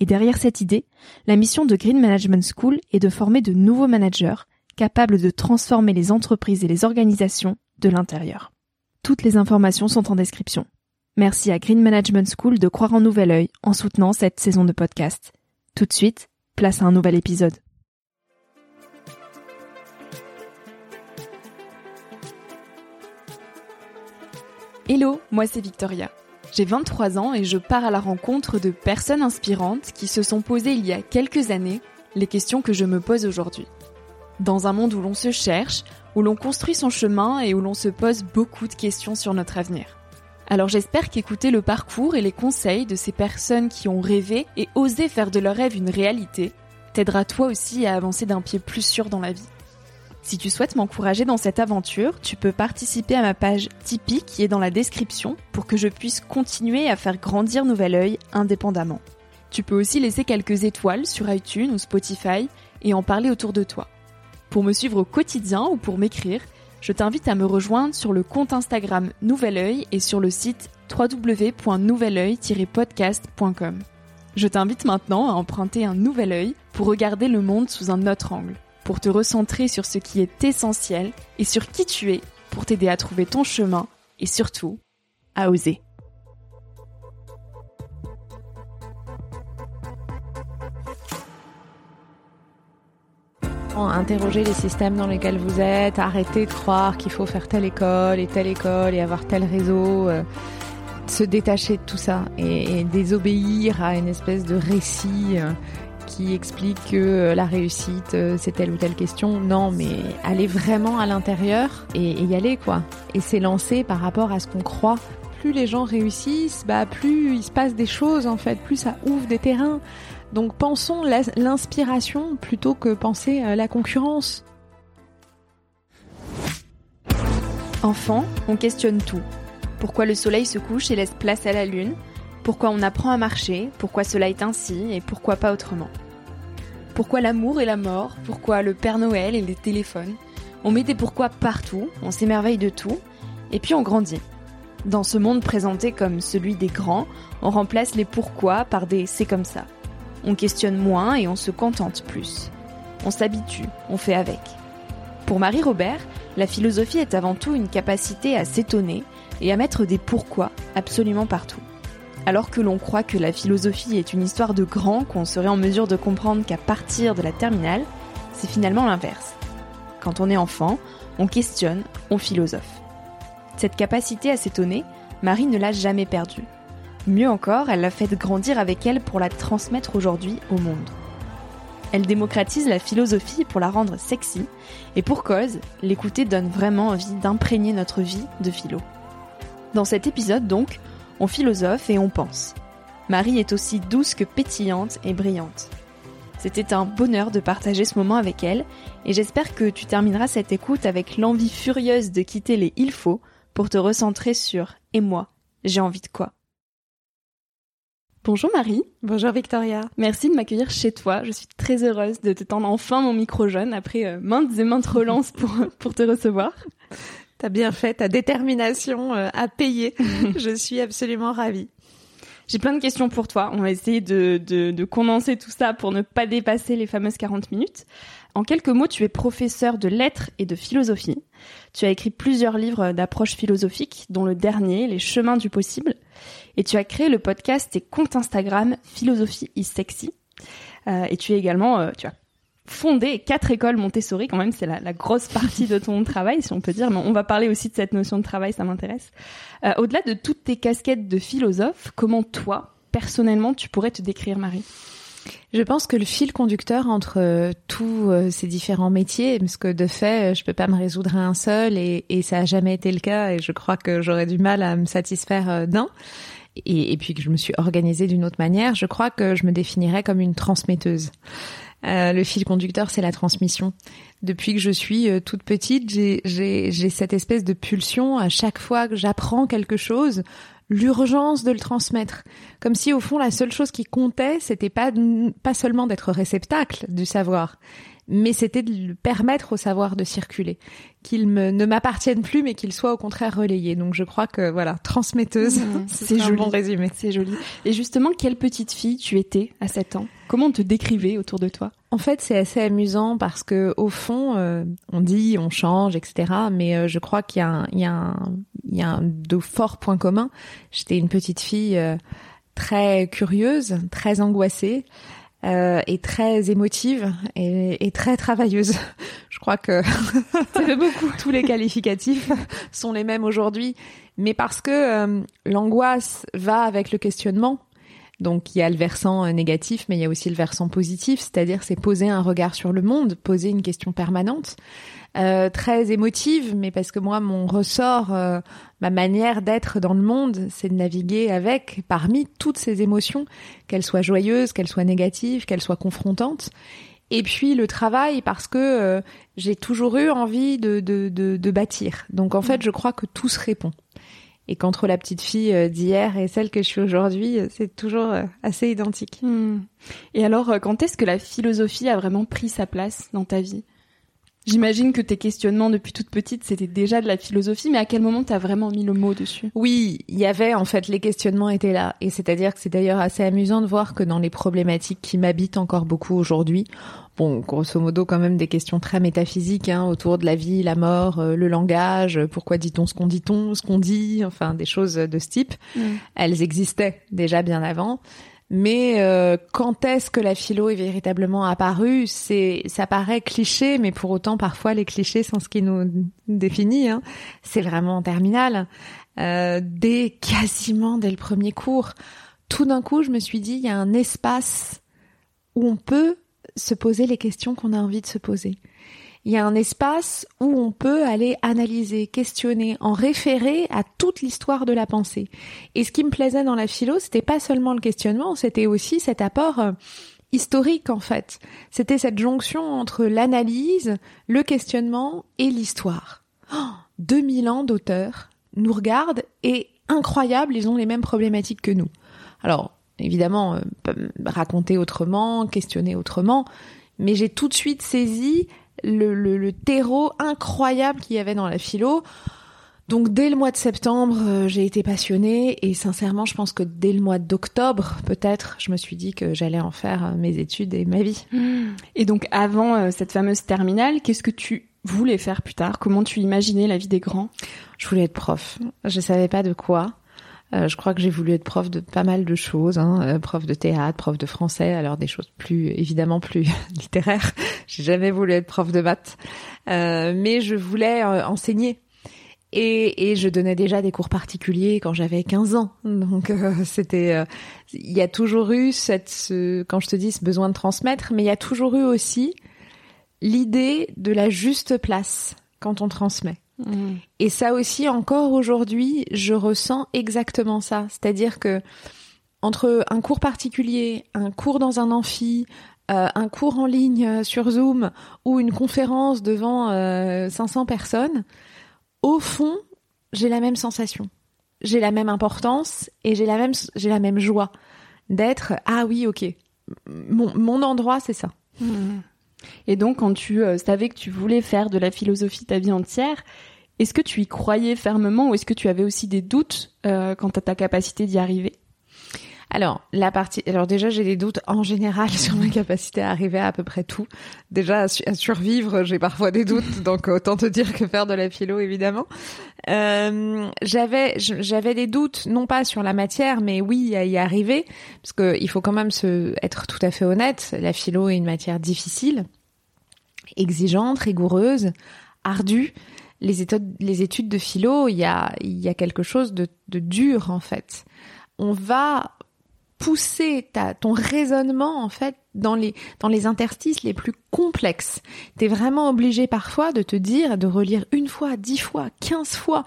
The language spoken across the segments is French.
et derrière cette idée, la mission de Green Management School est de former de nouveaux managers capables de transformer les entreprises et les organisations de l'intérieur. Toutes les informations sont en description. Merci à Green Management School de croire en nouvel œil en soutenant cette saison de podcast. Tout de suite, place à un nouvel épisode. Hello, moi c'est Victoria. J'ai 23 ans et je pars à la rencontre de personnes inspirantes qui se sont posées il y a quelques années les questions que je me pose aujourd'hui. Dans un monde où l'on se cherche, où l'on construit son chemin et où l'on se pose beaucoup de questions sur notre avenir. Alors j'espère qu'écouter le parcours et les conseils de ces personnes qui ont rêvé et osé faire de leur rêve une réalité t'aidera toi aussi à avancer d'un pied plus sûr dans la vie. Si tu souhaites m'encourager dans cette aventure, tu peux participer à ma page Tipeee qui est dans la description pour que je puisse continuer à faire grandir Nouvel Oeil indépendamment. Tu peux aussi laisser quelques étoiles sur iTunes ou Spotify et en parler autour de toi. Pour me suivre au quotidien ou pour m'écrire, je t'invite à me rejoindre sur le compte Instagram Nouvel Oeil et sur le site www.nouveloeil-podcast.com. Je t'invite maintenant à emprunter un nouvel œil pour regarder le monde sous un autre angle pour te recentrer sur ce qui est essentiel et sur qui tu es pour t'aider à trouver ton chemin et surtout à oser. Interroger les systèmes dans lesquels vous êtes, arrêter de croire qu'il faut faire telle école et telle école et avoir tel réseau, euh, se détacher de tout ça et, désobéir à une espèce de récit euh, qui explique que euh, la réussite euh, c'est telle ou telle question. Non, mais aller vraiment à l'intérieur et, y aller quoi. Et s'élancer par rapport à ce qu'on croit. Plus les gens réussissent, bah plus il se passe des choses en fait, plus ça ouvre des terrains. Donc pensons l'inspiration plutôt que penser la concurrence. Enfant, on questionne tout. Pourquoi le soleil se couche et laisse place à la lune? Pourquoi on apprend à marcher, pourquoi cela est ainsi et pourquoi pas autrement. Pourquoi l'amour et la mort, pourquoi le Père Noël et les téléphones. On met des pourquoi partout, on s'émerveille de tout, et puis on grandit. Dans ce monde présenté comme celui des grands, on remplace les pourquoi par des c'est comme ça. On questionne moins et on se contente plus. On s'habitue, on fait avec. Pour Marie Robert, la philosophie est avant tout une capacité à s'étonner et à mettre des pourquoi absolument partout. Alors que l'on croit que la philosophie est une histoire de grands qu'on serait en mesure de comprendre qu'à partir de la terminale, c'est finalement l'inverse. Quand on est enfant, on questionne, on philosophe. Cette capacité à s'étonner, Marie ne l'a jamais perdue. Mieux encore, elle l'a fait grandir avec elle pour la transmettre aujourd'hui au monde. Elle démocratise la philosophie pour la rendre sexy, et pour cause, l'écouter donne vraiment envie d'imprégner notre vie de philo. Dans cet épisode donc, on philosophe et on pense. Marie est aussi douce que pétillante et brillante. C'était un bonheur de partager ce moment avec elle, et j'espère que tu termineras cette écoute avec l'envie furieuse de quitter les il faut pour te recentrer sur et moi, j'ai envie de quoi? Bonjour Marie. Bonjour Victoria. Merci de m'accueillir chez toi. Je suis très heureuse de te tendre enfin mon micro jaune après euh, maintes et maintes relances pour, pour te recevoir. T'as bien fait, ta détermination euh, à payer. Je suis absolument ravie. J'ai plein de questions pour toi. On va essayer de, de, de, condenser tout ça pour ne pas dépasser les fameuses 40 minutes. En quelques mots, tu es professeur de lettres et de philosophie. Tu as écrit plusieurs livres d'approche philosophique, dont le dernier, Les chemins du possible. Et tu as créé le podcast et compte Instagram Philosophie is sexy. Euh, et tu es également, euh, tu as fondé quatre écoles Montessori, quand même, c'est la, grosse partie de ton travail, si on peut dire. Mais on va parler aussi de cette notion de travail, ça m'intéresse. Euh, Au-delà de toutes tes casquettes de philosophe, comment toi, personnellement, tu pourrais te décrire, Marie? Je pense que le fil conducteur entre euh, tous euh, ces différents métiers, parce que de fait, je peux pas me résoudre à un seul, et, ça a jamais été le cas, et je crois que j'aurais du mal à me satisfaire euh, d'un. Et, et, puis que je me suis organisée d'une autre manière, je crois que je me définirais comme une transmetteuse. Euh, le fil conducteur, c'est la transmission. Depuis que je suis euh, toute petite, j'ai cette espèce de pulsion à chaque fois que j'apprends quelque chose, l'urgence de le transmettre. Comme si au fond la seule chose qui comptait, c'était pas pas seulement d'être réceptacle du savoir, mais c'était de le permettre au savoir de circuler, qu'il ne m'appartienne plus, mais qu'il soit au contraire relayé. Donc je crois que voilà, transmetteuse, mmh, c'est joli. bon résumé. C'est joli. Et justement, quelle petite fille tu étais à 7 ans? Comment on te décrivait autour de toi? En fait, c'est assez amusant parce que au fond, euh, on dit, on change, etc. Mais euh, je crois qu'il y a, un, il y a, un, il y a un de forts points communs. J'étais une petite fille euh, très curieuse, très angoissée euh, est très émotive et, et, très travailleuse. Je crois que beaucoup. tous les qualificatifs sont les mêmes aujourd'hui, mais parce que euh, l'angoisse va avec le questionnement. Donc il y a le versant euh, négatif, mais il y a aussi le versant positif, c'est-à-dire c'est poser un regard sur le monde, poser une question permanente. Euh, très émotive, mais parce que moi, mon ressort, euh, ma manière d'être dans le monde, c'est de naviguer avec, parmi toutes ces émotions, qu'elles soient joyeuses, qu'elles soient négatives, qu'elles soient confrontantes. Et puis le travail, parce que euh, j'ai toujours eu envie de, de, de, de, bâtir. Donc en fait, je crois que tout se répond. Et qu'entre la petite fille d'hier et celle que je suis aujourd'hui, c'est toujours assez identique. Hmm. Et alors, quand est-ce que la philosophie a vraiment pris sa place dans ta vie? J'imagine que tes questionnements depuis toute petite, c'était déjà de la philosophie, mais à quel moment t'as vraiment mis le mot dessus? Oui, il y avait en fait les questionnements étaient là, et c'est-à-dire que c'est d'ailleurs assez amusant de voir que dans les problématiques qui m'habitent encore beaucoup aujourd'hui, bon, grosso modo quand même des questions très métaphysiques hein, autour de la vie, la mort, euh, le langage, pourquoi dit-on ce qu'on dit-on, ce qu'on dit, enfin des choses de ce type, mm. elles existaient déjà bien avant. Mais euh, quand est-ce que la philo est véritablement apparue? C'est, ça paraît cliché, mais pour autant parfois les clichés sont ce qui nous définit. Hein. C'est vraiment en terminale. Euh, dès quasiment dès le premier cours, tout d'un coup, je me suis dit il y a un espace où on peut se poser les questions qu'on a envie de se poser il y a un espace où on peut aller analyser, questionner, en référer à toute l'histoire de la pensée. Et ce qui me plaisait dans la philo, c'était pas seulement le questionnement, c'était aussi cet apport euh, historique en fait. C'était cette jonction entre l'analyse, le questionnement et l'histoire. Oh, 2000 ans d'auteurs nous regardent et incroyable, ils ont les mêmes problématiques que nous. Alors, évidemment, euh, raconter autrement, questionner autrement, mais j'ai tout de suite saisi le, le, le terreau incroyable qu'il y avait dans la philo. Donc dès le mois de septembre, euh, j'ai été passionnée et sincèrement, je pense que dès le mois d'octobre, peut-être, je me suis dit que j'allais en faire euh, mes études et ma vie. Et donc avant euh, cette fameuse terminale, qu'est-ce que tu voulais faire plus tard? Comment tu imaginais la vie des grands? Je voulais être prof. Je savais pas de quoi. Euh, je crois que j'ai voulu être prof de pas mal de choses, hein, euh, prof de théâtre, prof de français, alors des choses plus évidemment plus littéraires. j'ai jamais voulu être prof de maths, euh, mais je voulais enseigner. Et, et, je donnais déjà des cours particuliers quand j'avais 15 ans. Donc c'était, il y a toujours eu cette, ce, quand je te dis ce besoin de transmettre, mais il y a toujours eu aussi l'idée de la juste place quand on transmet. Et ça aussi, encore aujourd'hui, je ressens exactement ça. C'est-à-dire que entre un cours particulier, un cours dans un amphi, euh, un cours en ligne euh, sur Zoom ou une conférence devant euh, 500 personnes, au fond, j'ai la même sensation. J'ai la même importance et j'ai la même, j'ai la même joie d'être, ah oui, ok, mon, mon endroit, c'est ça. Et donc, quand tu euh, savais que tu voulais faire de la philosophie ta vie entière, est-ce que tu y croyais fermement ou est-ce que tu avais aussi des doutes euh, quant à ta capacité d'y arriver? Alors, la partie, alors déjà, j'ai des doutes en général sur ma capacité à arriver à à peu près tout. Déjà, à, survivre, j'ai parfois des doutes, donc autant te dire que faire de la philo, évidemment. Euh, j'avais, j'avais des doutes, non pas sur la matière, mais oui, à y arriver, parce que il faut quand même se, être tout à fait honnête. La philo est une matière difficile exigeante, rigoureuse, ardue. Les études, de philo, il y a, quelque chose de, dur en fait. On va pousser ton raisonnement en fait dans les dans les interstices les plus complexes. T'es vraiment obligé parfois de te dire, de relire une fois, dix fois, quinze fois,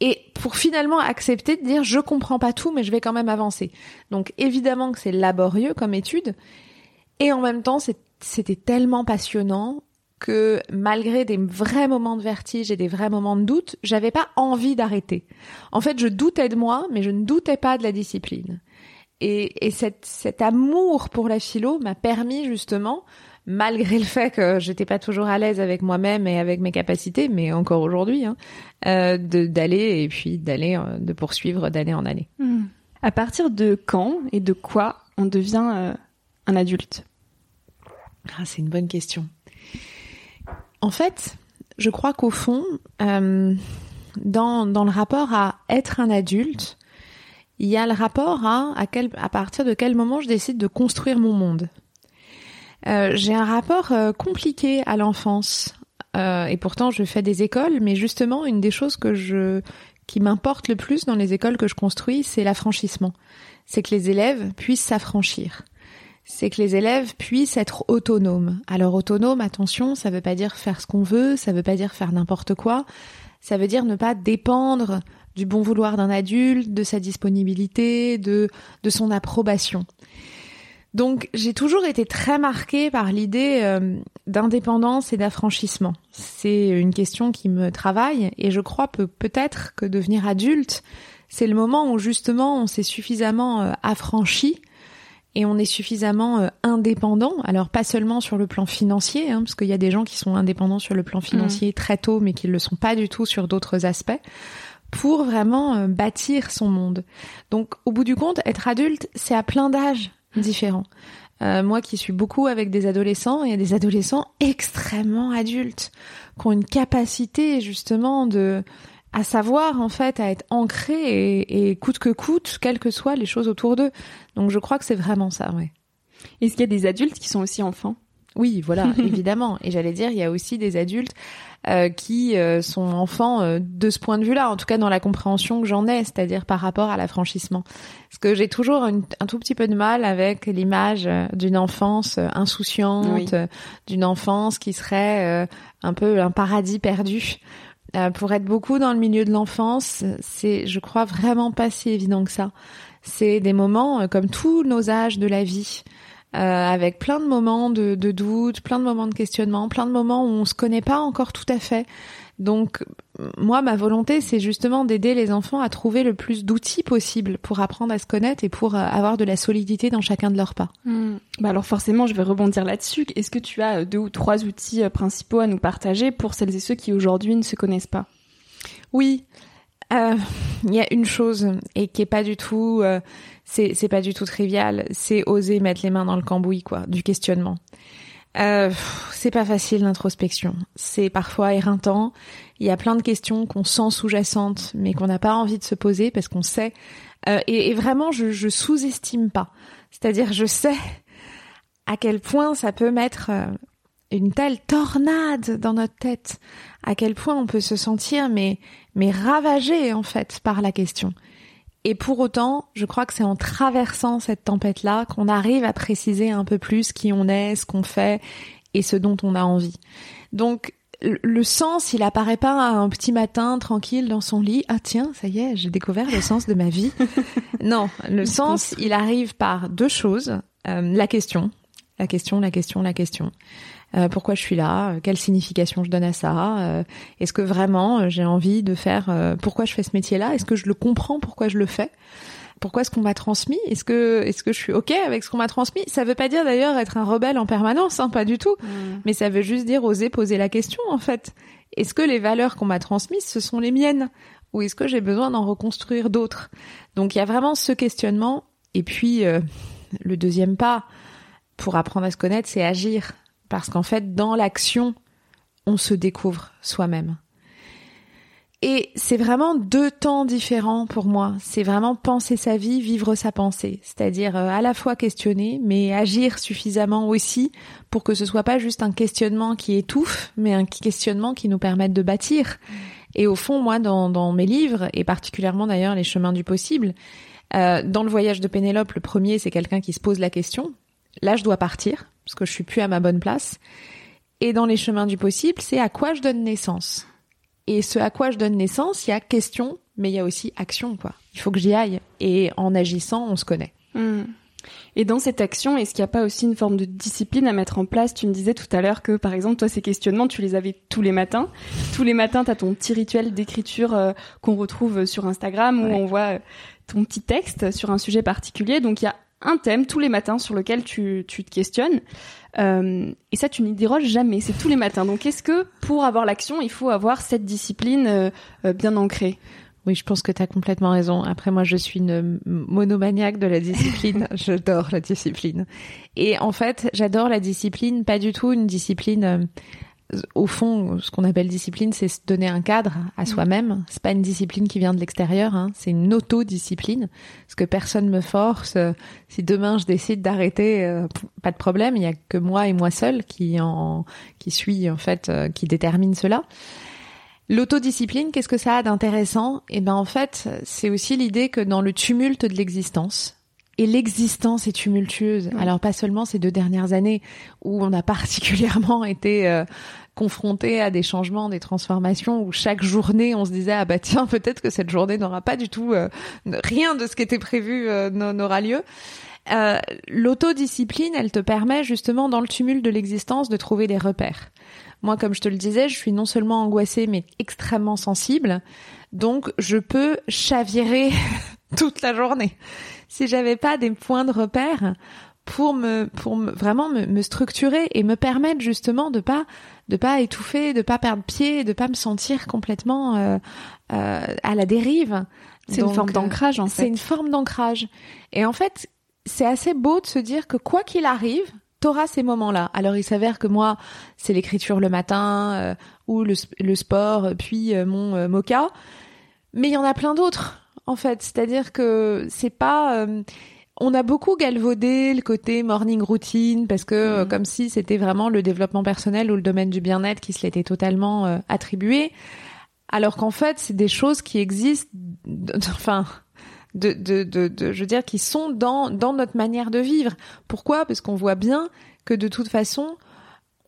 et pour finalement accepter de dire je comprends pas tout, mais je vais quand même avancer. Donc évidemment que c'est laborieux comme étude, et en même temps c'était tellement passionnant que malgré des vrais moments de vertige et des vrais moments de doute, j'avais pas envie d'arrêter. En fait, je doutais de moi, mais je ne doutais pas de la discipline. Et, et cette, cet amour pour la philo m'a permis justement, malgré le fait que j'étais pas toujours à l'aise avec moi-même et avec mes capacités, mais encore aujourd'hui, hein, euh, d'aller et puis d'aller, euh, de poursuivre d'année en année. Hmm. À partir de quand et de quoi on devient euh, un adulte? Ah, C'est une bonne question. En fait, je crois qu'au fond, euh, dans, dans le rapport à être un adulte, il y a le rapport à à, quel, à partir de quel moment je décide de construire mon monde. Euh, j'ai un rapport euh, compliqué à l'enfance et pourtant je fais des écoles, mais justement une des choses que je qui m'importe le plus dans les écoles que je construis, c'est l'affranchissement. C'est que les élèves puissent s'affranchir. C'est que les élèves puissent être autonomes. Alors autonome, attention, ça veut pas dire faire ce qu'on veut, ça veut pas dire faire n'importe quoi. Ça veut dire ne pas dépendre du bon vouloir d'un adulte, de sa disponibilité, de, de son approbation. Donc j'ai toujours été très marquée par l'idée euh, d'indépendance et d'affranchissement. C'est une question qui me travaille et je crois peut peut-être que devenir adulte, c'est le moment où justement on s'est suffisamment euh, affranchi et on est suffisamment euh, indépendant. Alors pas seulement sur le plan financier, hein, parce qu'il y a des gens qui sont indépendants sur le plan financier mmh. très tôt, mais qui ne le sont pas du tout sur d'autres aspects pour vraiment euh, bâtir son monde. Donc au bout du compte, être adulte, c'est à plein d'âges différents. Euh, moi qui suis beaucoup avec des adolescents, il y a des adolescents extrêmement adultes qui ont une capacité justement de à savoir en fait à être ancrés et, et coûte que coûte, quelles que soient les choses autour d'eux. Donc je crois que c'est vraiment ça, ouais. Est-ce qu'il y a des adultes qui sont aussi enfants? Oui, voilà, évidemment. Et j'allais dire, il y a aussi des adultes euh, qui euh, sont enfants euh, de ce point de vue-là, en tout cas dans la compréhension que j'en ai, c'est-à-dire par rapport à l'affranchissement. Parce que j'ai toujours un tout petit peu de mal avec l'image d'une enfance insouciante, d'une enfance qui serait un peu un paradis perdu. Pour être beaucoup dans le milieu de l'enfance, c'est, je crois, vraiment pas si évident que ça. C'est des moments, comme tous nos âges de la vie, euh, avec plein de moments de, de doute, plein de moments de questionnement, plein de moments où on se connaît pas encore tout à fait. Donc moi, ma volonté, c'est justement d'aider les enfants à trouver le plus d'outils possible pour apprendre à se connaître et pour euh, avoir de la solidité dans chacun de leurs pas. Hmm. Bah alors forcément, je vais rebondir là-dessus. Est-ce que tu as deux ou trois outils euh, principaux à nous partager pour celles et ceux qui aujourd'hui ne se connaissent pas? Oui, il y a une chose et qui est pas du tout c'est pas du tout trivial. C'est oser mettre les mains dans le cambouis, quoi, du questionnement. Euh, c'est pas facile l'introspection. C'est parfois éreintant. Il y a plein de questions qu'on sent sous-jacentes, mais qu'on n'a pas envie de se poser parce qu'on sait. Euh, et, vraiment, je, je sous-estime pas. C'est-à-dire, je sais à quel point ça peut mettre euh, une telle tornade dans notre tête, à quel point on peut se sentir mais mais ravagé en fait par la question. Et pour autant, je crois que c'est en traversant cette tempête-là qu'on arrive à préciser un peu plus qui on est, ce qu'on fait et ce dont on a envie. Donc, le sens, il apparaît pas un petit matin tranquille dans son lit. Ah tiens, ça y est, j'ai découvert le sens de ma vie. non, le sens, il arrive par deux choses. Euh, la question, la question, la question, la question. Euh, pourquoi je suis là, euh, quelle signification je donne à ça, euh, est-ce que vraiment j'ai envie de faire, pourquoi je fais ce métier-là, est-ce que je le comprends, pourquoi je le fais, pourquoi est-ce qu'on m'a transmis, est-ce que est-ce que je suis ok avec ce qu'on m'a transmis? Ça veut pas dire d'ailleurs être un rebelle en permanence, hein, pas du tout, mm. mais ça veut juste dire oser poser la question en fait. Est-ce que les valeurs qu'on m'a transmises, ce sont les miennes? Ou est-ce que j'ai besoin d'en reconstruire d'autres? Donc il y a vraiment ce questionnement. Et puis le deuxième pas pour apprendre à se connaître, c'est agir. Parce qu'en fait, dans l'action, on se découvre soi-même. Et c'est vraiment deux temps différents pour moi. C'est vraiment penser sa vie, vivre sa pensée. C'est-à-dire euh, à la fois questionner, mais agir suffisamment aussi pour que ce soit pas juste un questionnement qui étouffe, mais un questionnement qui nous permette de bâtir. Et au fond, moi, dans, mes livres, et particulièrement d'ailleurs les chemins du possible, euh, dans le voyage de Pénélope, le premier, c'est quelqu'un qui se pose la question. Là, je dois partir, parce que je suis plus à ma bonne place. Et dans les chemins du possible, c'est à quoi je donne naissance. Et ce à quoi je donne naissance, il y a question, mais il y a aussi action, quoi. Il faut que j'y aille. Et en agissant, on se connaît. Hmm. Et dans cette action, est-ce qu'il n'y a pas aussi une forme de discipline à mettre en place? Tu me disais tout à l'heure que, par exemple, toi, ces questionnements, tu les avais tous les matins. Tous les matins, tu as ton petit rituel d'écriture euh, qu'on retrouve sur Instagram, où on voit euh, ton petit texte sur un sujet particulier. Donc, il y a un thème tous les matins sur lequel tu, tu te questionnes. Euh, et ça, tu n'y déroges jamais. C'est tous les matins. Donc, est-ce que pour avoir l'action, il faut avoir cette discipline euh, euh, bien ancrée? Oui, je pense que tu as complètement raison. Après, moi, je suis une monomaniaque de la discipline. j'adore la discipline. Et en fait, j'adore la discipline, pas du tout une discipline au fond, ce qu'on appelle discipline, c'est se donner un cadre à mm. soi-même. C'est pas une discipline qui vient de l'extérieur, hein. c'est une autodiscipline. Parce que personne me force. Si demain je décide d'arrêter, euh, pas de problème. Il y a que moi et moi seul qui en, qui suis en fait, euh, qui détermine cela. L'autodiscipline, qu'est-ce que ça a d'intéressant? Eh ben en fait, c'est aussi l'idée que dans le tumulte de l'existence, et l'existence est tumultueuse. Alors pas seulement ces deux dernières années où on a particulièrement été euh, confronté à des changements, des transformations, où chaque journée on se disait ah bah tiens peut-être que cette journée n'aura pas du tout euh, rien de ce qui était prévu euh, n'aura lieu. Euh, l'autodiscipline, elle te permet justement dans le tumulte de l'existence de trouver des repères. Moi, comme je te le disais, je suis non seulement angoissée mais extrêmement sensible, donc je peux chavirer toute la journée si j'avais pas des points de repère pour me pour me, vraiment me, me, structurer et me permettre justement de pas de pas étouffer, de pas perdre pied, de pas me sentir complètement euh, euh, à la dérive. C'est une forme d'ancrage en fait. C'est une forme d'ancrage. Et en fait, c'est assez beau de se dire que quoi qu'il arrive, t'auras ces moments-là. Alors il s'avère que moi, c'est l'écriture le matin euh, ou le, le, sport, puis euh, mon euh, mocha. Mais il y en a plein d'autres en fait. C'est-à-dire que c'est pas. Euh, on a beaucoup galvaudé le côté morning routine parce que euh, mhm. comme si c'était vraiment le développement personnel ou le domaine du bien-être qui se l'était totalement euh, attribué, alors qu'en fait c'est des choses qui existent, enfin. De, de, de, de, je veux dire, qui sont dans, dans notre manière de vivre. Pourquoi? Parce qu'on voit bien que de toute façon,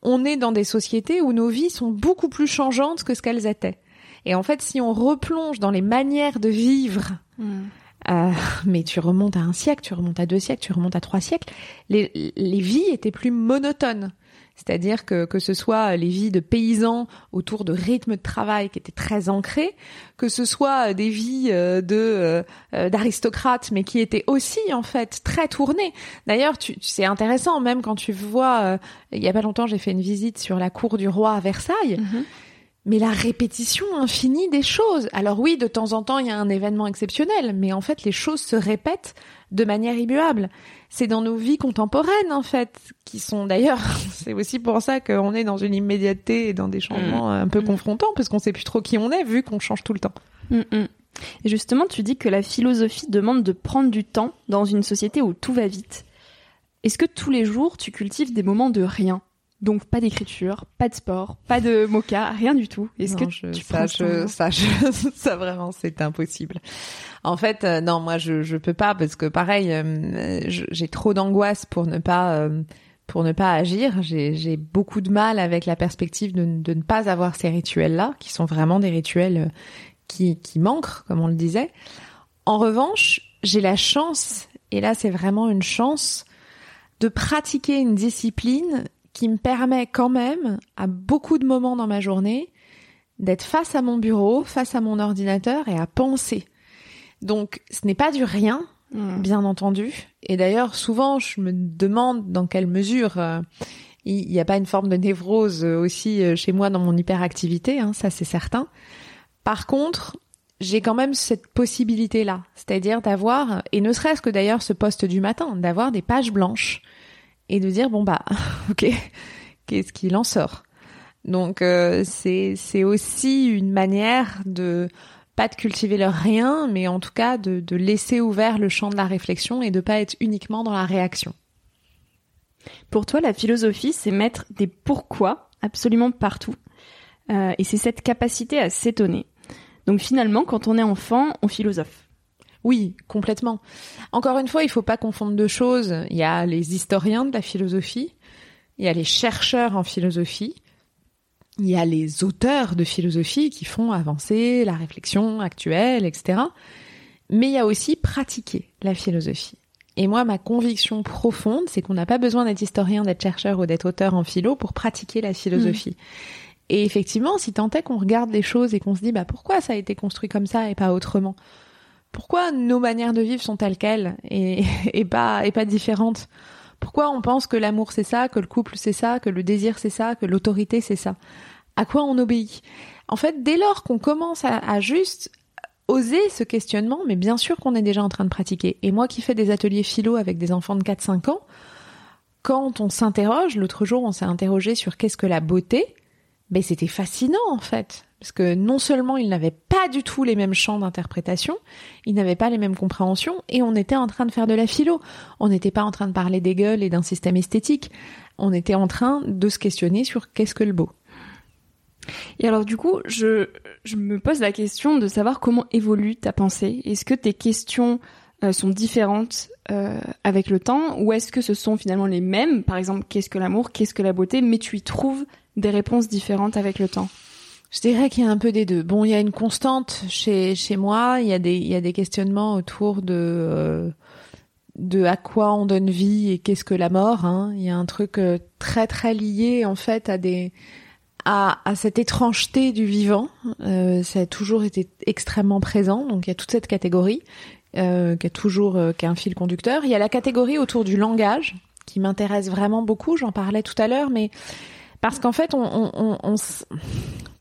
on est dans des sociétés où nos vies sont beaucoup plus changeantes que ce qu'elles étaient. Et en fait, si on replonge dans les manières de vivre, hmm. euh, mais tu remontes à un siècle, tu remontes à deux siècles, tu remontes à trois siècles, les, les vies étaient plus monotones. C'est-à-dire que que ce soit les vies de paysans autour de rythmes de travail qui étaient très ancrés, que ce soit des vies euh, de euh, d'aristocrates, mais qui étaient aussi en fait très tournées. D'ailleurs, tu, c'est intéressant même quand tu vois. il y a pas longtemps, j'ai fait une visite sur la cour du roi à Versailles. Mm-hmm mais la répétition infinie des choses. Alors oui, de temps en temps, il y a un événement exceptionnel, mais en fait, les choses se répètent de manière immuable. C'est dans nos vies contemporaines, en fait, qui sont d'ailleurs, c'est aussi pour ça qu'on est dans une immédiateté et dans des changements mm. un peu mm. confrontants, parce qu'on sait plus trop qui on est, vu qu'on change tout le temps. Mm, et justement, tu dis que la philosophie demande de prendre du temps dans une société où tout va vite. Est-ce que tous les jours, tu cultives des moments de rien? Donc pas d'écriture, pas de sport, pas de mocha, rien du tout. Est-ce que je, tu ça, je, ça, ça vraiment c'est impossible. En fait, euh, non, moi je je peux pas parce que pareil, euh, j'ai trop d'angoisse pour ne pas euh, pour ne pas agir. J'ai beaucoup de mal avec la perspective de, de ne pas avoir ces rituels là, qui sont vraiment des rituels qui qui manquent, comme on le disait. En revanche, j'ai la chance, et là c'est vraiment une chance, de pratiquer une discipline qui me permet quand même, à beaucoup de moments dans ma journée, d'être face à mon bureau, face à mon ordinateur et à penser. Donc, ce n'est pas du rien, hmm. bien entendu. Et d'ailleurs, souvent, je me demande dans quelle mesure euh, il n'y a pas une forme de névrose aussi euh, chez moi dans mon hyperactivité, hein, ça c'est certain. Par contre, j'ai quand même cette possibilité-là, c'est-à-dire d'avoir, et ne serait-ce que d'ailleurs ce poste du matin, d'avoir des pages blanches et de dire bon bah ok qu'est-ce qu'il en sort? Donc euh, c'est c'est aussi une manière de pas de cultiver leur rien, mais en tout cas de, de laisser ouvert le champ de la réflexion et de pas être uniquement dans la réaction. Pour toi, la philosophie, c'est mettre des pourquoi absolument partout. Euh, et c'est cette capacité à s'étonner. Donc finalement, quand on est enfant, on philosophe. Oui, complètement. Encore une fois, il faut pas confondre deux choses. Il y a les historiens de la philosophie, il y a les chercheurs en philosophie, il y a les auteurs de philosophie qui font avancer la réflexion actuelle, etc. Mais il y a aussi pratiquer la philosophie. Et moi, ma conviction profonde, c'est qu'on n'a pas besoin d'être historien, d'être chercheur ou d'être auteur en philo pour pratiquer la philosophie. Mmh. Et effectivement, si tant est qu'on regarde les choses et qu'on se dit, bah, pourquoi ça a été construit comme ça et pas autrement? Pourquoi nos manières de vivre sont telles quelles et, pas, et pas différentes? Pourquoi on pense que l'amour c'est ça, que le couple c'est ça, que le désir c'est ça, que l'autorité c'est ça? À quoi on obéit? En fait, dès lors qu'on commence à, juste oser ce questionnement, mais bien sûr qu'on est déjà en train de pratiquer. Et moi qui fais des ateliers philo avec des enfants de 4-5 ans, quand on s'interroge, l'autre jour on s'est interrogé sur qu'est-ce que la beauté, ben c'était fascinant en fait. Parce que non seulement ils n'avaient pas du tout les mêmes champs d'interprétation, ils n'avaient pas les mêmes compréhensions, et on était en train de faire de la philo. On n'était pas en train de parler des gueules et d'un système esthétique. On était en train de se questionner sur qu'est-ce que le beau. Et alors du coup, je, me pose la question de savoir comment évolue ta pensée. Est-ce que tes questions euh, sont différentes euh, avec le temps ou est-ce que ce sont finalement les mêmes? Par exemple, qu'est-ce que l'amour, qu'est-ce que la beauté, mais tu y trouves des réponses différentes avec le temps je dirais qu'il y a un peu des deux. Bon, il y a une constante chez chez moi. Il y a des il y a des questionnements autour de euh, de à quoi on donne vie et qu'est-ce que la mort. Hein. Il y a un truc euh, très très lié en fait à des à, à cette étrangeté du vivant. Euh, ça a toujours été extrêmement présent. Donc il y a toute cette catégorie euh, qui a toujours euh, qui a un fil conducteur. Il y a la catégorie autour du langage qui m'intéresse vraiment beaucoup. J'en parlais tout à l'heure, mais parce qu'en fait, on, on, on, on,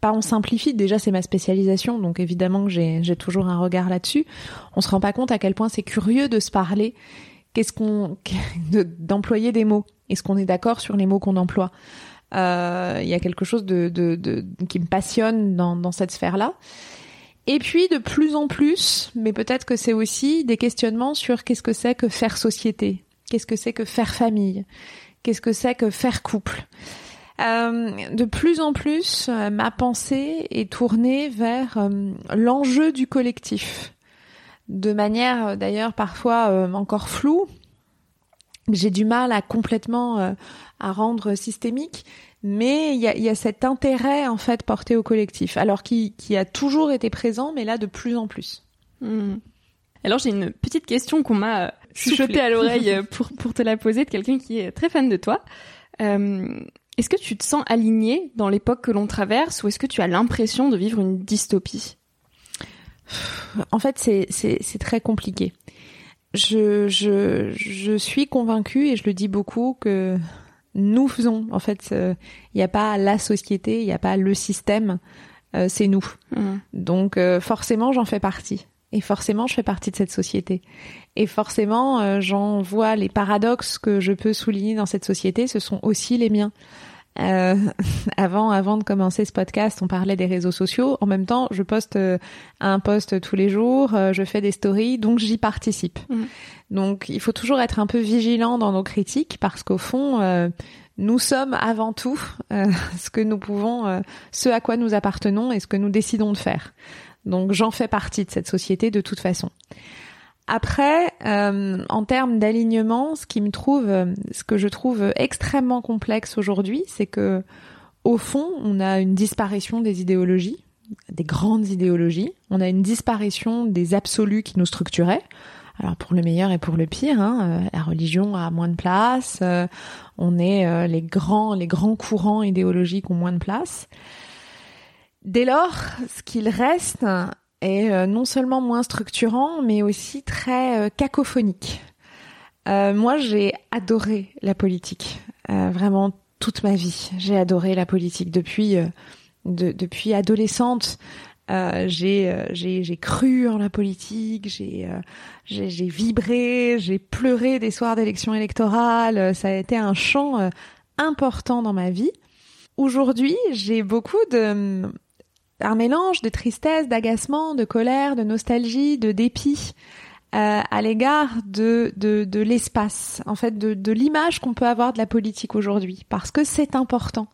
pas on simplifie. Déjà, c'est ma spécialisation, donc évidemment que j'ai toujours un regard là-dessus. On se rend pas compte à quel point c'est curieux de se parler. Qu'est-ce qu'on d'employer des mots? Est-ce qu'on est, d'accord sur les mots qu'on emploie? Euh, Il y a quelque chose de, qui me passionne dans, dans cette sphère-là. Et puis de plus en plus, mais peut-être que c'est aussi des questionnements sur qu'est-ce que c'est que faire société, qu'est-ce que c'est que faire famille, qu'est-ce que c'est que faire couple? Euh, de plus en plus, euh, ma pensée est tournée vers euh, l'enjeu du collectif, de manière d'ailleurs parfois encore floue. J'ai du mal à complètement à rendre systémique, mais il y a, y a, cet intérêt en fait porté au collectif, alors qui, qui a toujours été présent, mais là de plus en plus. Hmm. Alors j'ai une petite question qu'on m'a chuchotée à l'oreille pour, pour te la poser de quelqu'un qui est très fan de toi. Euh, est-ce que tu te sens aligné dans l'époque que l'on traverse ou est-ce que tu as l'impression de vivre une dystopie? En fait, c'est très compliqué. Je, je, je suis convaincue et je le dis beaucoup que nous faisons. En fait, il euh, n'y a pas la société, il n'y a pas le système, euh, c'est nous. Mmh. Donc euh, forcément, j'en fais partie. Et forcément, je fais partie de cette société. Et forcément, j'en vois les paradoxes que je peux souligner dans cette société, ce sont aussi les miens. Euh, avant, avant de commencer ce podcast, on parlait des réseaux sociaux. En même temps, je poste euh, un post tous les jours, euh, je fais des stories, donc j'y participe. Mm. Donc, il faut toujours être un peu vigilant dans nos critiques parce qu'au fond, euh, nous sommes avant tout ce que nous pouvons, ce à quoi nous appartenons et ce que nous décidons de faire. Donc, j'en fais partie de cette société de toute façon. Après, euh, en termes d'alignement, ce qui me trouve, ce que je trouve extrêmement complexe aujourd'hui, c'est que au fond, on a une disparition des idéologies, des grandes idéologies. On a une disparition des absolus qui nous structuraient. Alors pour le meilleur et pour le pire, hein, euh, la religion a moins de place. Euh, on est les grands, les grands courants idéologiques ont moins de place. Dès lors, ce qu'il reste, est euh, non seulement moins structurant, mais aussi très euh, cacophonique. Euh, moi, j'ai adoré la politique, vraiment toute ma vie. J'ai adoré la politique depuis de, depuis adolescente. j'ai j'ai cru en la politique, j'ai j'ai vibré, j'ai pleuré des soirs d'élection électorale. Ça a été un champ important dans ma vie. aujourd'hui, j'ai beaucoup de un mélange de tristesse, d'agacement, de colère, de nostalgie, de dépit euh, à l'égard de, de, de l'espace, en fait, de, de l'image qu'on peut avoir de la politique aujourd'hui, parce que c'est important.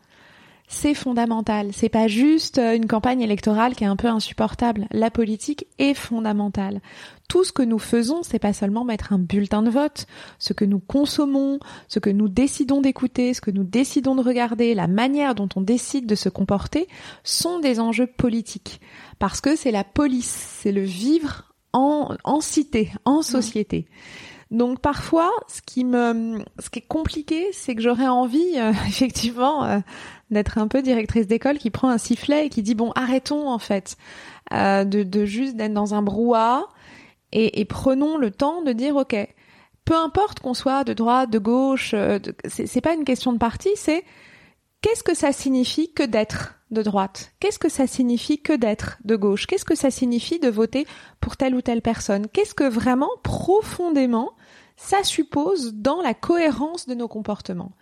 C'est fondamental. C'est pas juste une campagne électorale qui est un peu insupportable. La politique est fondamentale. Tout ce que nous faisons, c'est pas seulement mettre un bulletin de vote. Ce que nous consommons, ce que nous décidons d'écouter, ce que nous décidons de regarder, la manière dont on décide de se comporter, sont des enjeux politiques. Parce que c'est la police, c'est le vivre en, en cité, en société. Donc parfois, ce qui me, ce qui est compliqué, c'est que j'aurais envie, euh, effectivement, euh, d'être un peu directrice d'école qui prend un sifflet et qui dit bon, arrêtons en fait euh, de, de juste d'être dans un brouhaha et, prenons le temps de dire ok, peu importe qu'on soit de droite, de gauche, c'est pas une question de parti, c'est qu'est-ce que ça signifie que d'être de droite? Qu'est-ce que ça signifie que d'être de gauche? Qu'est-ce que ça signifie de voter pour telle ou telle personne? Qu'est-ce que vraiment, profondément, ça suppose dans la cohérence de nos comportements?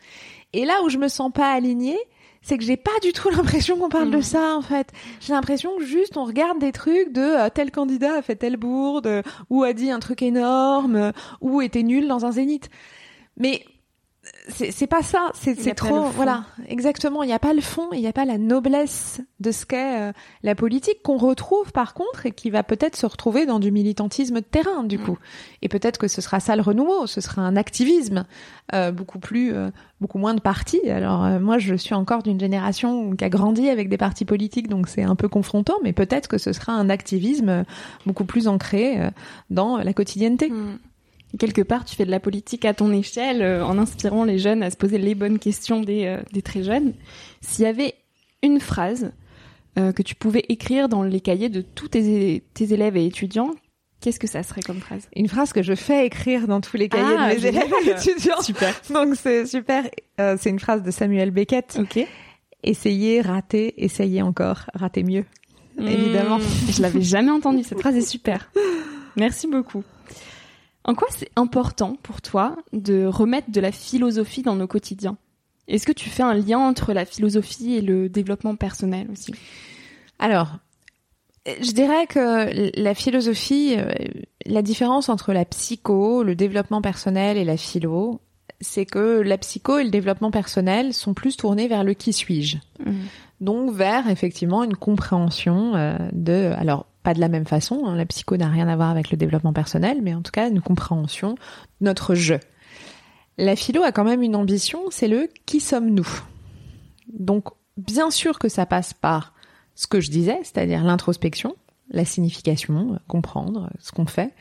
Et là où je me sens pas alignée, c'est que j'ai pas du tout l'impression qu'on parle de mmh. ça en fait. J'ai l'impression que juste on regarde des trucs de euh, tel candidat a fait telle bourde ou a dit un truc énorme ou était nul dans un zénith. Mais c'est pas ça, c'est trop voilà, exactement, il n'y a pas le fond, il n'y a pas la noblesse de ce qu'est euh, la politique qu'on retrouve par contre et qui va peut-être se retrouver dans du militantisme de terrain du mm. coup. Et peut-être que ce sera ça le renouveau, ce sera un activisme euh, beaucoup plus euh, beaucoup moins de partis. Alors moi je suis encore d'une génération qui a grandi avec des partis politiques donc c'est un peu confrontant mais peut-être que ce sera un activisme beaucoup plus ancré dans la quotidienneté. Mm quelque part, tu fais de la politique à ton échelle, euh, en inspirant les jeunes à se poser les bonnes questions des, euh, des très jeunes. S'il y avait une phrase euh, que tu pouvais écrire dans les cahiers de tous tes, tes élèves et étudiants, qu'est-ce que ça serait comme phrase? Une phrase que je fais écrire dans tous les cahiers de ah, mes élèves et étudiants. Super. Donc c'est super. c'est une phrase de Samuel Beckett. Ok. Essayez, rater, essayez encore, rater mieux. Mmh. Évidemment. Je l'avais jamais entendue. Cette phrase est super. Merci beaucoup. En quoi c'est important pour toi de remettre de la philosophie dans nos quotidiens? Est-ce que tu fais un lien entre la philosophie et le développement personnel aussi? Alors, je dirais que la philosophie, euh, la différence entre la psycho, le développement personnel et la philo, c'est que la psycho et le développement personnel sont plus tournés vers le qui suis-je. Mmh. Donc vers effectivement une compréhension euh, de alors pas de la même façon. Hein. La psycho n'a rien à voir avec le développement personnel, mais en tout cas une compréhension notre je. La philo a quand même une ambition, c'est le qui sommes-nous? Donc bien sûr que ça passe par ce que je disais, c'est-à-dire l'introspection, la signification, comprendre ce qu'on fait,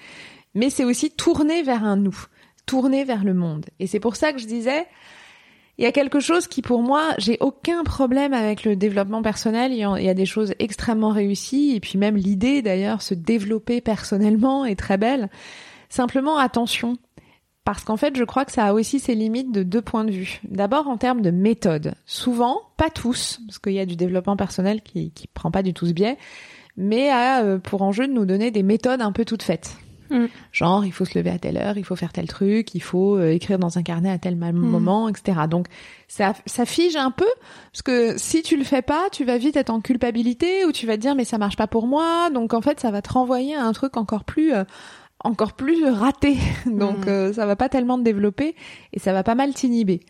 mais c'est aussi tourner vers un nous, tourner vers le monde. Et c'est pour ça que je disais, il y a quelque chose qui pour moi, j'ai aucun problème avec le développement personnel. Il y, a, des choses extrêmement réussies et puis même l'idée d'ailleurs se développer personnellement est très belle. Simplement attention. Parce qu'en fait, je crois que ça a aussi ses limites de deux points de vue. D'abord en termes de méthode. Souvent, pas tous, parce qu'il y a du développement personnel qui, qui prend pas du tout ce biais, mais a euh, pour enjeu de nous donner des méthodes un peu toutes faites. Mm. Genre, il faut se lever à telle heure, il faut faire tel truc, il faut euh, écrire dans un carnet à tel mm. moment, etc. Donc, ça, ça fige un peu, parce que si tu le fais pas, tu vas vite être en culpabilité, ou tu vas te dire, mais ça marche pas pour moi. Donc, en fait, ça va te renvoyer à un truc encore plus... Euh, encore plus raté, donc mm. euh, ça va pas tellement te développer et ça va pas mal t'inhiber.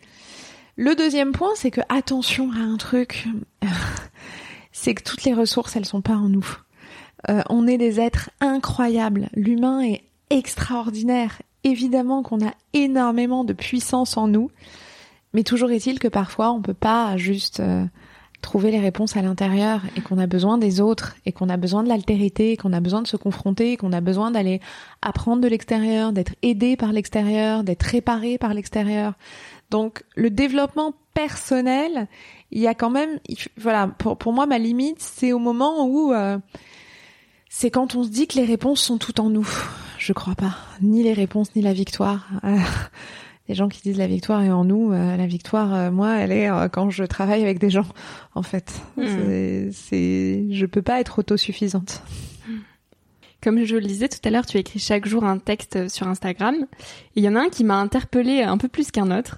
Le deuxième point, c'est que attention à un truc, c'est que toutes les ressources, elles sont pas en nous. Euh, on est des êtres incroyables. L'humain est extraordinaire. Évidemment qu'on a énormément de puissance en nous, mais toujours est-il que parfois on peut pas juste euh, trouver les réponses à l'intérieur et qu'on a besoin des autres et qu'on a besoin de l'altérité, qu'on a besoin de se confronter, qu'on a besoin d'aller apprendre de l'extérieur, d'être aidé par l'extérieur, d'être réparé par l'extérieur. Donc le développement personnel, il y a quand même, voilà, pour, pour moi ma limite, c'est au moment où euh, c'est quand on se dit que les réponses sont toutes en nous. Je crois pas. Ni les réponses, ni la victoire. Euh, les gens qui disent la victoire est en nous. Euh, la victoire, euh, moi, elle est quand je travaille avec des gens, en fait. Hmm. C'est, je peux pas être autosuffisante. Comme je le disais tout à l'heure, tu écris chaque jour un texte sur Instagram. Il y en a un qui m'a interpellé un peu plus qu'un autre,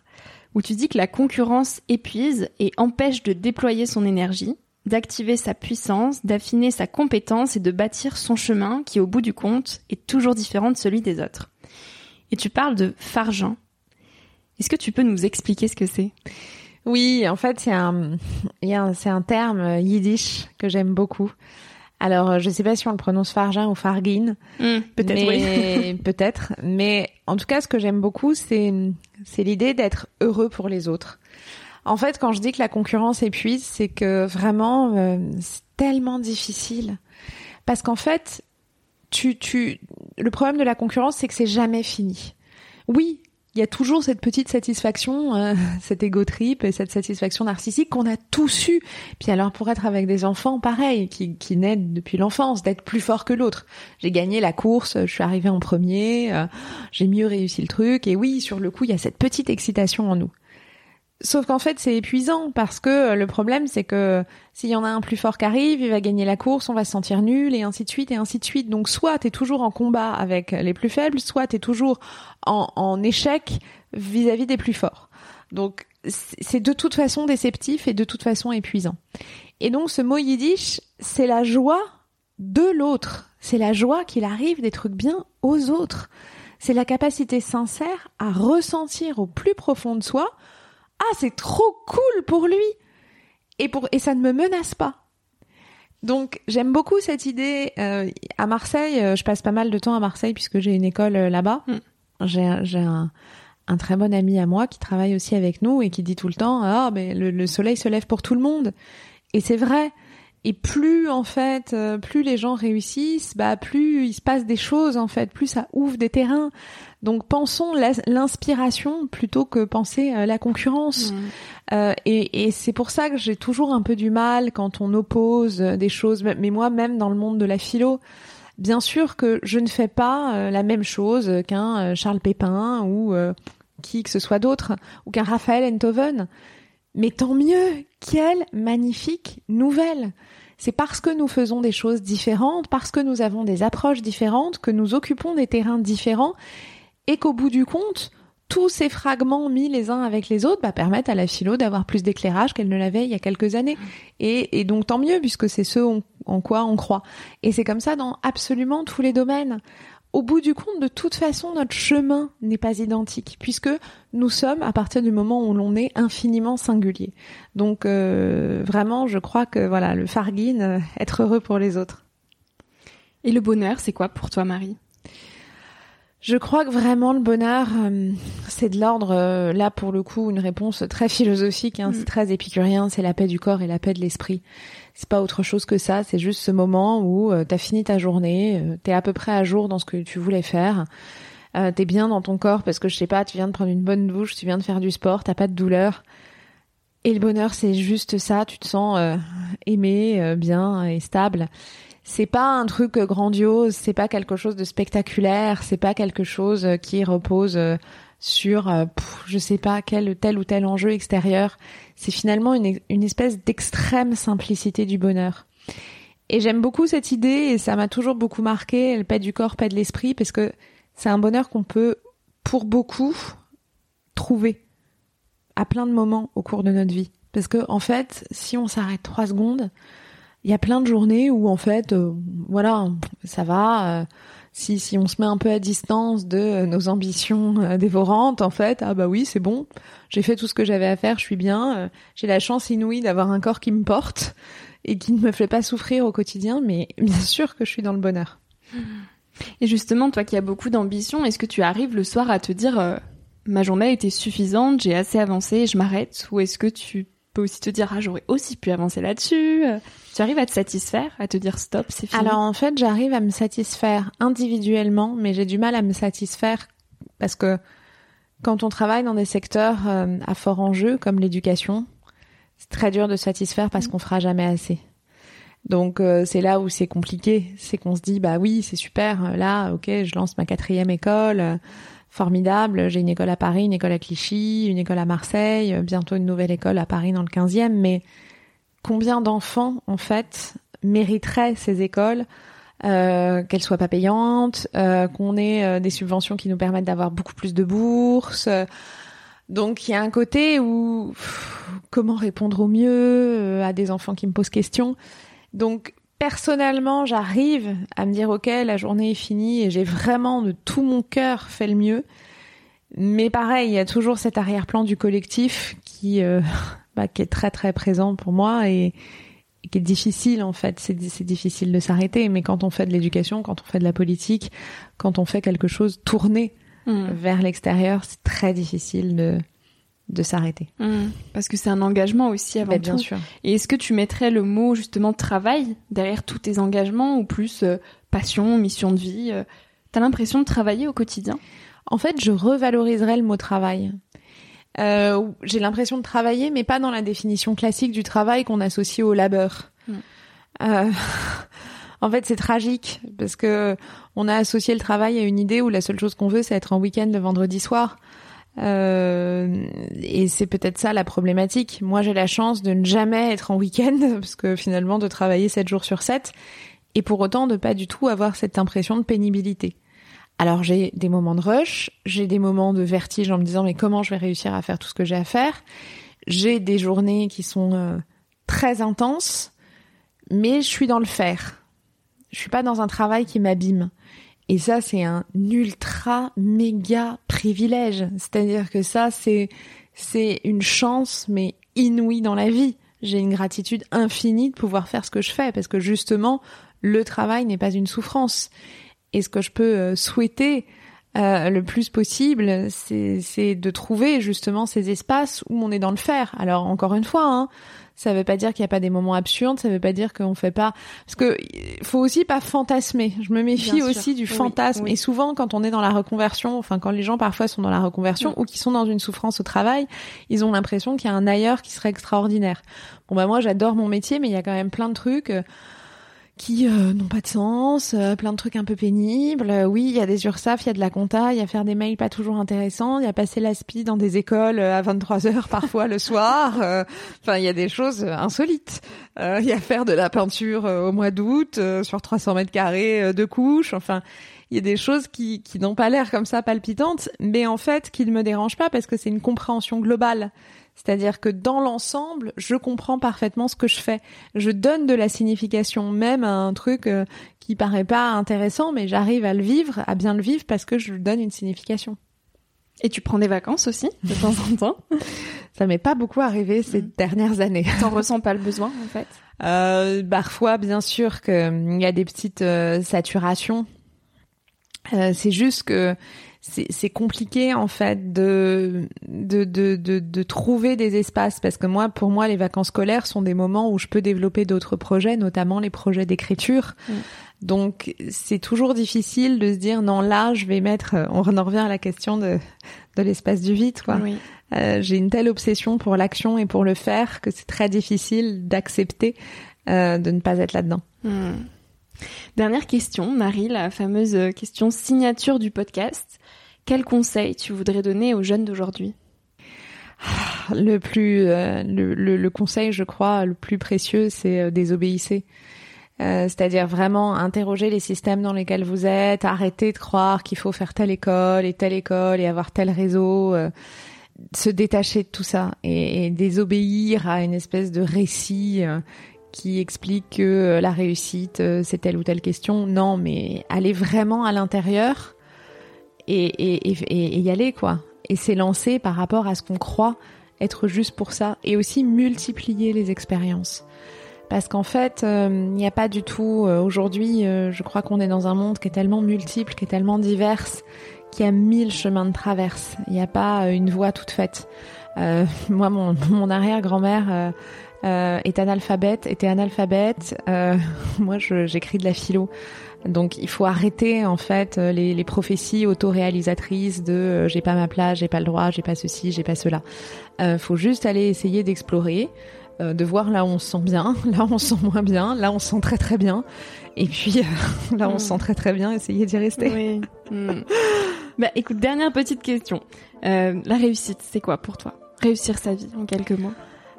où tu dis que la concurrence épuise et empêche de déployer son énergie, d'activer sa puissance, d'affiner sa compétence et de bâtir son chemin qui, au bout du compte, est toujours différent de celui des autres. Et tu parles de fargent. Est-ce que tu peux nous expliquer ce que c'est? Oui, en fait, c'est un, c'est un terme yiddish que j'aime beaucoup. Alors, je sais pas si on le prononce fargin ou fargin. Hmm, peut-être, oui. peut-être. Mais en tout cas, ce que j'aime beaucoup, c'est, c'est l'idée d'être heureux pour les autres. En fait, quand je dis que la concurrence épuise, c'est que vraiment, euh, c'est tellement difficile. Parce qu'en fait, tu, tu, le problème de la concurrence, c'est que c'est jamais fini. Oui, il y a toujours cette petite satisfaction, euh, cette égo et cette satisfaction narcissique qu'on a tous eu. Puis alors pour être avec des enfants, pareil, qui, qui naissent depuis l'enfance, d'être plus fort que l'autre. J'ai gagné la course, je suis arrivée en premier, euh, j'ai mieux réussi le truc. Et oui, sur le coup, il y a cette petite excitation en nous. Sauf qu'en fait, c'est épuisant parce que euh, le problème, c'est que s'il y en a un plus fort qui arrive, il va gagner la course, on va se sentir nul et ainsi de suite et ainsi de suite. Donc, soit t'es toujours en combat avec les plus faibles, soit t'es toujours en, en échec vis-à-vis des plus forts. Donc, c'est de toute façon déceptif et de toute façon épuisant. Et donc, ce mot yiddish, c'est la joie de l'autre. C'est la joie qu'il arrive des trucs bien aux autres. C'est la capacité sincère à ressentir au plus profond de soi ah c'est trop cool pour lui et pour et ça ne me menace pas. Donc j'aime beaucoup cette idée. Euh, à Marseille, euh, je passe pas mal de temps à Marseille puisque j'ai une école euh, là-bas. Mm. J'ai j'ai un, un, très bon ami à moi qui travaille aussi avec nous et qui dit tout le temps ah mais le, le soleil se lève pour tout le monde et c'est vrai. Et plus en fait, plus les gens réussissent, bah plus il se passe des choses en fait, plus ça ouvre des terrains. Donc pensons l'inspiration plutôt que penser la concurrence. Mmh. Euh, et, c'est pour ça que j'ai toujours un peu du mal quand on oppose des choses. Mais moi, même dans le monde de la philo, bien sûr que je ne fais pas euh, la même chose qu'un euh, Charles Pépin ou qui que ce soit d'autre, ou qu'un Raphaël Enthoven. Mais tant mieux, quelle magnifique nouvelle c'est parce que nous faisons des choses différentes, parce que nous avons des approches différentes, que nous occupons des terrains différents, et qu'au bout du compte, tous ces fragments mis les uns avec les autres bah, permettent à la philo d'avoir plus d'éclairage qu'elle ne l'avait il y a quelques années. Et, donc tant mieux, puisque c'est ce en, quoi on croit. Et c'est comme ça dans absolument tous les domaines. Au bout du compte, de toute façon, notre chemin n'est pas identique, puisque nous sommes, à partir du moment où l'on est, infiniment singulier. Donc euh, vraiment, je crois que voilà, le farguine, euh, être heureux pour les autres. Et le bonheur, c'est quoi pour toi, Marie? Je crois que vraiment le bonheur, euh, c'est de l'ordre, euh, là pour le coup, une réponse très philosophique, hein, c'est mm. très épicurien, c'est la paix du corps et la paix de l'esprit. C'est pas autre chose que ça, c'est juste ce moment où euh, t'as fini ta journée, t'es à peu près à jour dans ce que tu voulais faire, t'es bien dans ton corps parce que je sais pas, tu viens de prendre une bonne douche, tu viens de faire du sport, t'as pas de douleur. Et le bonheur, c'est juste ça, tu te sens aimé, bien et stable c'est pas un truc grandiose, c'est pas quelque chose de spectaculaire, c'est pas quelque chose qui repose euh, sur euh, je sais pas quel tel ou tel enjeu extérieur. C'est finalement une, une espèce d'extrême simplicité du bonheur. Et j'aime beaucoup cette idée et ça m'a toujours beaucoup marqué, le pas du corps, pas de l'esprit, parce que c'est un bonheur qu'on peut, pour beaucoup, trouver à plein de moments au cours de notre vie. Parce que en fait, si on s'arrête trois secondes, il y a plein de journées où en fait, euh, voilà, ça va. Euh, si, si on se met un peu à distance de euh, nos ambitions dévorantes, en fait, ah bah oui, c'est bon, j'ai fait tout ce que j'avais à faire, je suis bien, j'ai la chance inouïe d'avoir un corps qui me porte et qui ne me fait pas souffrir au quotidien, mais bien sûr que je suis dans le bonheur. Et justement, toi qui as beaucoup d'ambition, est-ce que tu arrives le soir à te dire ma journée a suffisante, j'ai assez avancé, je m'arrête, ou est-ce que tu peux aussi te dire ah j'aurais aussi pu avancer là-dessus. Tu arrives à te satisfaire, à te dire stop, c'est fini. Alors en fait, j'arrive à me satisfaire individuellement, mais j'ai du mal à me satisfaire parce que quand on travaille dans des secteurs euh, à fort enjeu comme l'éducation, c'est très dur de satisfaire parce qu'on fera jamais assez. Donc euh, c'est là où c'est compliqué, c'est qu'on se dit bah oui c'est super, là ok je lance ma quatrième école, formidable. J'ai une école à Paris, une école à Clichy, une école à Marseille, bientôt une nouvelle école à Paris dans le 15e. Mais combien d'enfants, en fait, mériteraient ces écoles euh, qu'elles soient pas payantes, euh, qu'on ait euh, des subventions qui nous permettent d'avoir beaucoup plus de bourses, Donc il y a un côté où comment répondre au mieux euh, à des enfants qui me posent question. Donc personnellement, j'arrive à me dire ok, la journée est finie et j'ai vraiment de tout mon cœur fait le mieux. Mais pareil, il y a toujours cet arrière-plan du collectif qui euh, bah, qui est très très présent pour moi et, qui est difficile en fait. C'est difficile de s'arrêter, mais quand on fait de l'éducation, quand on fait de la politique, quand on fait quelque chose tourné mmh. vers l'extérieur, c'est très difficile de de s'arrêter. Mmh. Parce que c'est un engagement aussi avant tout. Bien sûr. Et est-ce que tu mettrais le mot justement travail derrière tous tes engagements ou plus euh, passion, mission de vie euh, T'as l'impression de travailler au quotidien? En fait, je revaloriserais le mot travail. Euh, j'ai l'impression de travailler, mais pas dans la définition classique du travail qu'on associe au labeur. Mmh. Euh, en fait, c'est tragique parce que on a associé le travail à une idée où la seule chose qu'on veut, c'est être en week-end le vendredi soir. Euh, et c'est peut-être ça la problématique. Moi, j'ai la chance de ne jamais être en week-end, parce que finalement, de travailler 7 jours sur 7, et pour autant de pas du tout avoir cette impression de pénibilité. Alors j'ai des moments de rush, j'ai des moments de vertige en me disant mais comment je vais réussir à faire tout ce que j'ai à faire? J'ai des journées qui sont euh, très intenses, mais je suis dans le faire. Je suis pas dans un travail qui m'abîme. Et ça, c'est un ultra méga privilège. C'est-à-dire que ça, c'est, c'est une chance, mais inouïe dans la vie. J'ai une gratitude infinie de pouvoir faire ce que je fais parce que justement, le travail n'est pas une souffrance. Et ce que je peux euh, souhaiter euh, le plus possible, c'est de trouver justement ces espaces où on est dans le faire. Alors encore une fois, hein, ça veut pas dire qu'il n'y a pas des moments absurdes, ça veut pas dire qu'on fait pas parce que faut aussi pas fantasmer. Je me méfie aussi du fantasme et souvent quand on est dans la reconversion, enfin quand les gens parfois sont dans la reconversion ou qui sont dans une souffrance au travail, ils ont l'impression qu'il y a un ailleurs qui serait extraordinaire. Bon bah moi j'adore mon métier mais il y a quand même plein de trucs euh, qui euh, n'ont pas de sens, euh, plein de trucs un peu pénibles. Euh, oui, il y a des URSAF, il y a de la compta, il y a faire des mails pas toujours intéressants, il y a passer l'aspi dans des écoles à 23 heures parfois le soir. Enfin, il y a des choses insolites. Il y a faire de la peinture au mois d'août sur 300 mètres carrés de couches. Enfin, il y a des choses qui, qui n'ont pas l'air comme ça palpitantes, mais en fait qui ne me dérangent pas parce que c'est une compréhension globale. C'est-à-dire que dans l'ensemble, je comprends parfaitement ce que je fais. Je donne de la signification même à un truc euh, qui paraît pas intéressant, mais j'arrive à le vivre, à bien le vivre parce que je lui donne une signification. Et tu prends des vacances aussi, de temps en temps? Ça m'est pas beaucoup arrivé ces mm. dernières années. T'en ressens pas le besoin, en fait? Euh, Parfois, bien sûr, qu'il y a des petites euh, saturations. Euh, c'est juste que c'est compliqué en fait de de, de, de, de, trouver des espaces. Parce que moi pour moi les vacances scolaires sont des moments où je peux développer d'autres projets notamment les projets d'écriture. Mm. donc c'est toujours difficile de se dire non là je vais mettre on en revient à la question de de l'espace du vide quoi. Euh, j'ai une telle obsession pour l'action et pour le faire que c'est très difficile d'accepter euh, de ne pas être là-dedans. Mm. Dernière question, Marie, la fameuse question signature du podcast. Quel conseil tu voudrais donner aux jeunes d'aujourd'hui? Le plus euh, le, conseil je crois le plus précieux c'est euh, désobéissez euh, c'est-à-dire vraiment interroger les systèmes dans lesquels vous êtes arrêter de croire qu'il faut faire telle école et telle école et avoir tel réseau se détacher de tout ça et, désobéir à une espèce de récit qui explique que la réussite c'est telle ou telle question non mais aller vraiment à l'intérieur et, y aller, quoi. Et s'élancer par rapport à ce qu'on croit être juste pour ça. Et aussi multiplier les expériences. Parce qu'en fait, il euh, n'y a pas du tout... Euh, aujourd'hui, euh, je crois qu'on est dans un monde qui est tellement multiple, qui est tellement divers, qu'il y a mille chemins de traverse. Il n'y a pas une voie toute faite. moi, mon, mon arrière-grand-mère... est analphabète, était analphabète. moi, j'écris de la philo. Donc il faut arrêter en fait euh, les, les prophéties autoréalisatrices de euh, j'ai pas ma place, j'ai pas le droit, j'ai pas ceci, j'ai pas cela. Euh, faut juste aller essayer d'explorer, euh, de voir là où on se sent bien, là où on se sent moins bien, là où on se sent très très bien, et puis là où on se sent très très bien, essayer d'y rester. Oui. Hmm. bah écoute, dernière petite question. la réussite, c'est quoi pour toi? Réussir sa vie en quelques mots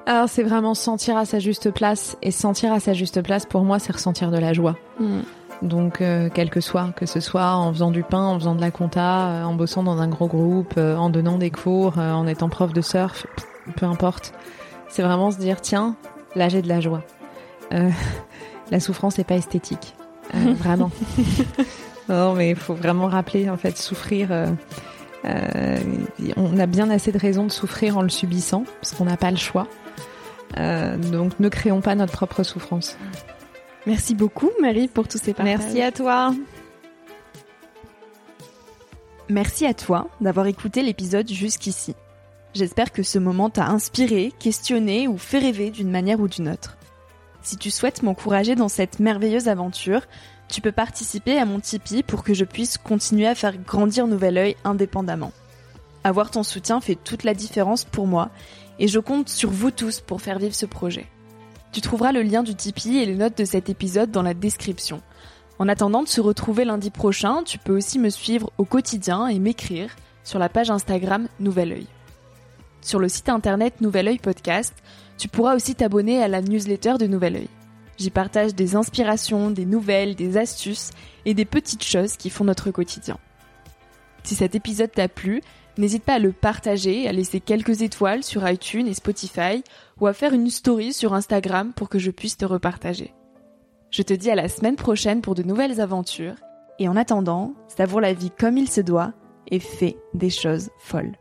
alors c'est vraiment sentir à sa juste place et sentir à sa juste place pour moi c'est ressentir de la joie. Hmm. Donc, euh, quel que soit, que ce soit en faisant du pain, en faisant de la compta, euh, en bossant dans un gros groupe, euh, en donnant des cours, en étant prof de surf, peu importe. C'est vraiment se dire, tiens, là j'ai de la joie. la souffrance n'est pas esthétique, vraiment. non, mais il faut vraiment rappeler, en fait, souffrir. on a bien assez de raisons de souffrir en le subissant, parce qu'on n'a pas le choix. Donc, ne créons pas notre propre souffrance. Merci beaucoup Marie pour tous ces partages. Merci à toi. Merci à toi d'avoir écouté l'épisode jusqu'ici. J'espère que ce moment t'a inspiré, questionné ou fait rêver d'une manière ou d'une autre. Si tu souhaites m'encourager dans cette merveilleuse aventure, tu peux participer à mon Tipeee pour que je puisse continuer à faire grandir Nouvel Oeil indépendamment. Avoir ton soutien fait toute la différence pour moi et je compte sur vous tous pour faire vivre ce projet. Tu trouveras le lien du Tipeee et les notes de cet épisode dans la description. En attendant de se retrouver lundi prochain, tu peux aussi me suivre au quotidien et m'écrire sur la page Instagram Nouvel Oeil. Sur le site internet Nouvel Oeil Podcast, tu pourras aussi t'abonner à la newsletter de Nouvel Oeil. J'y partage des inspirations, des nouvelles, des astuces et des petites choses qui font notre quotidien. Si cet épisode t'a plu, N'hésite pas à le partager, à laisser quelques étoiles sur iTunes et Spotify ou à faire une story sur Instagram pour que je puisse te repartager. Je te dis à la semaine prochaine pour de nouvelles aventures et en attendant, savoure la vie comme il se doit et fais des choses folles.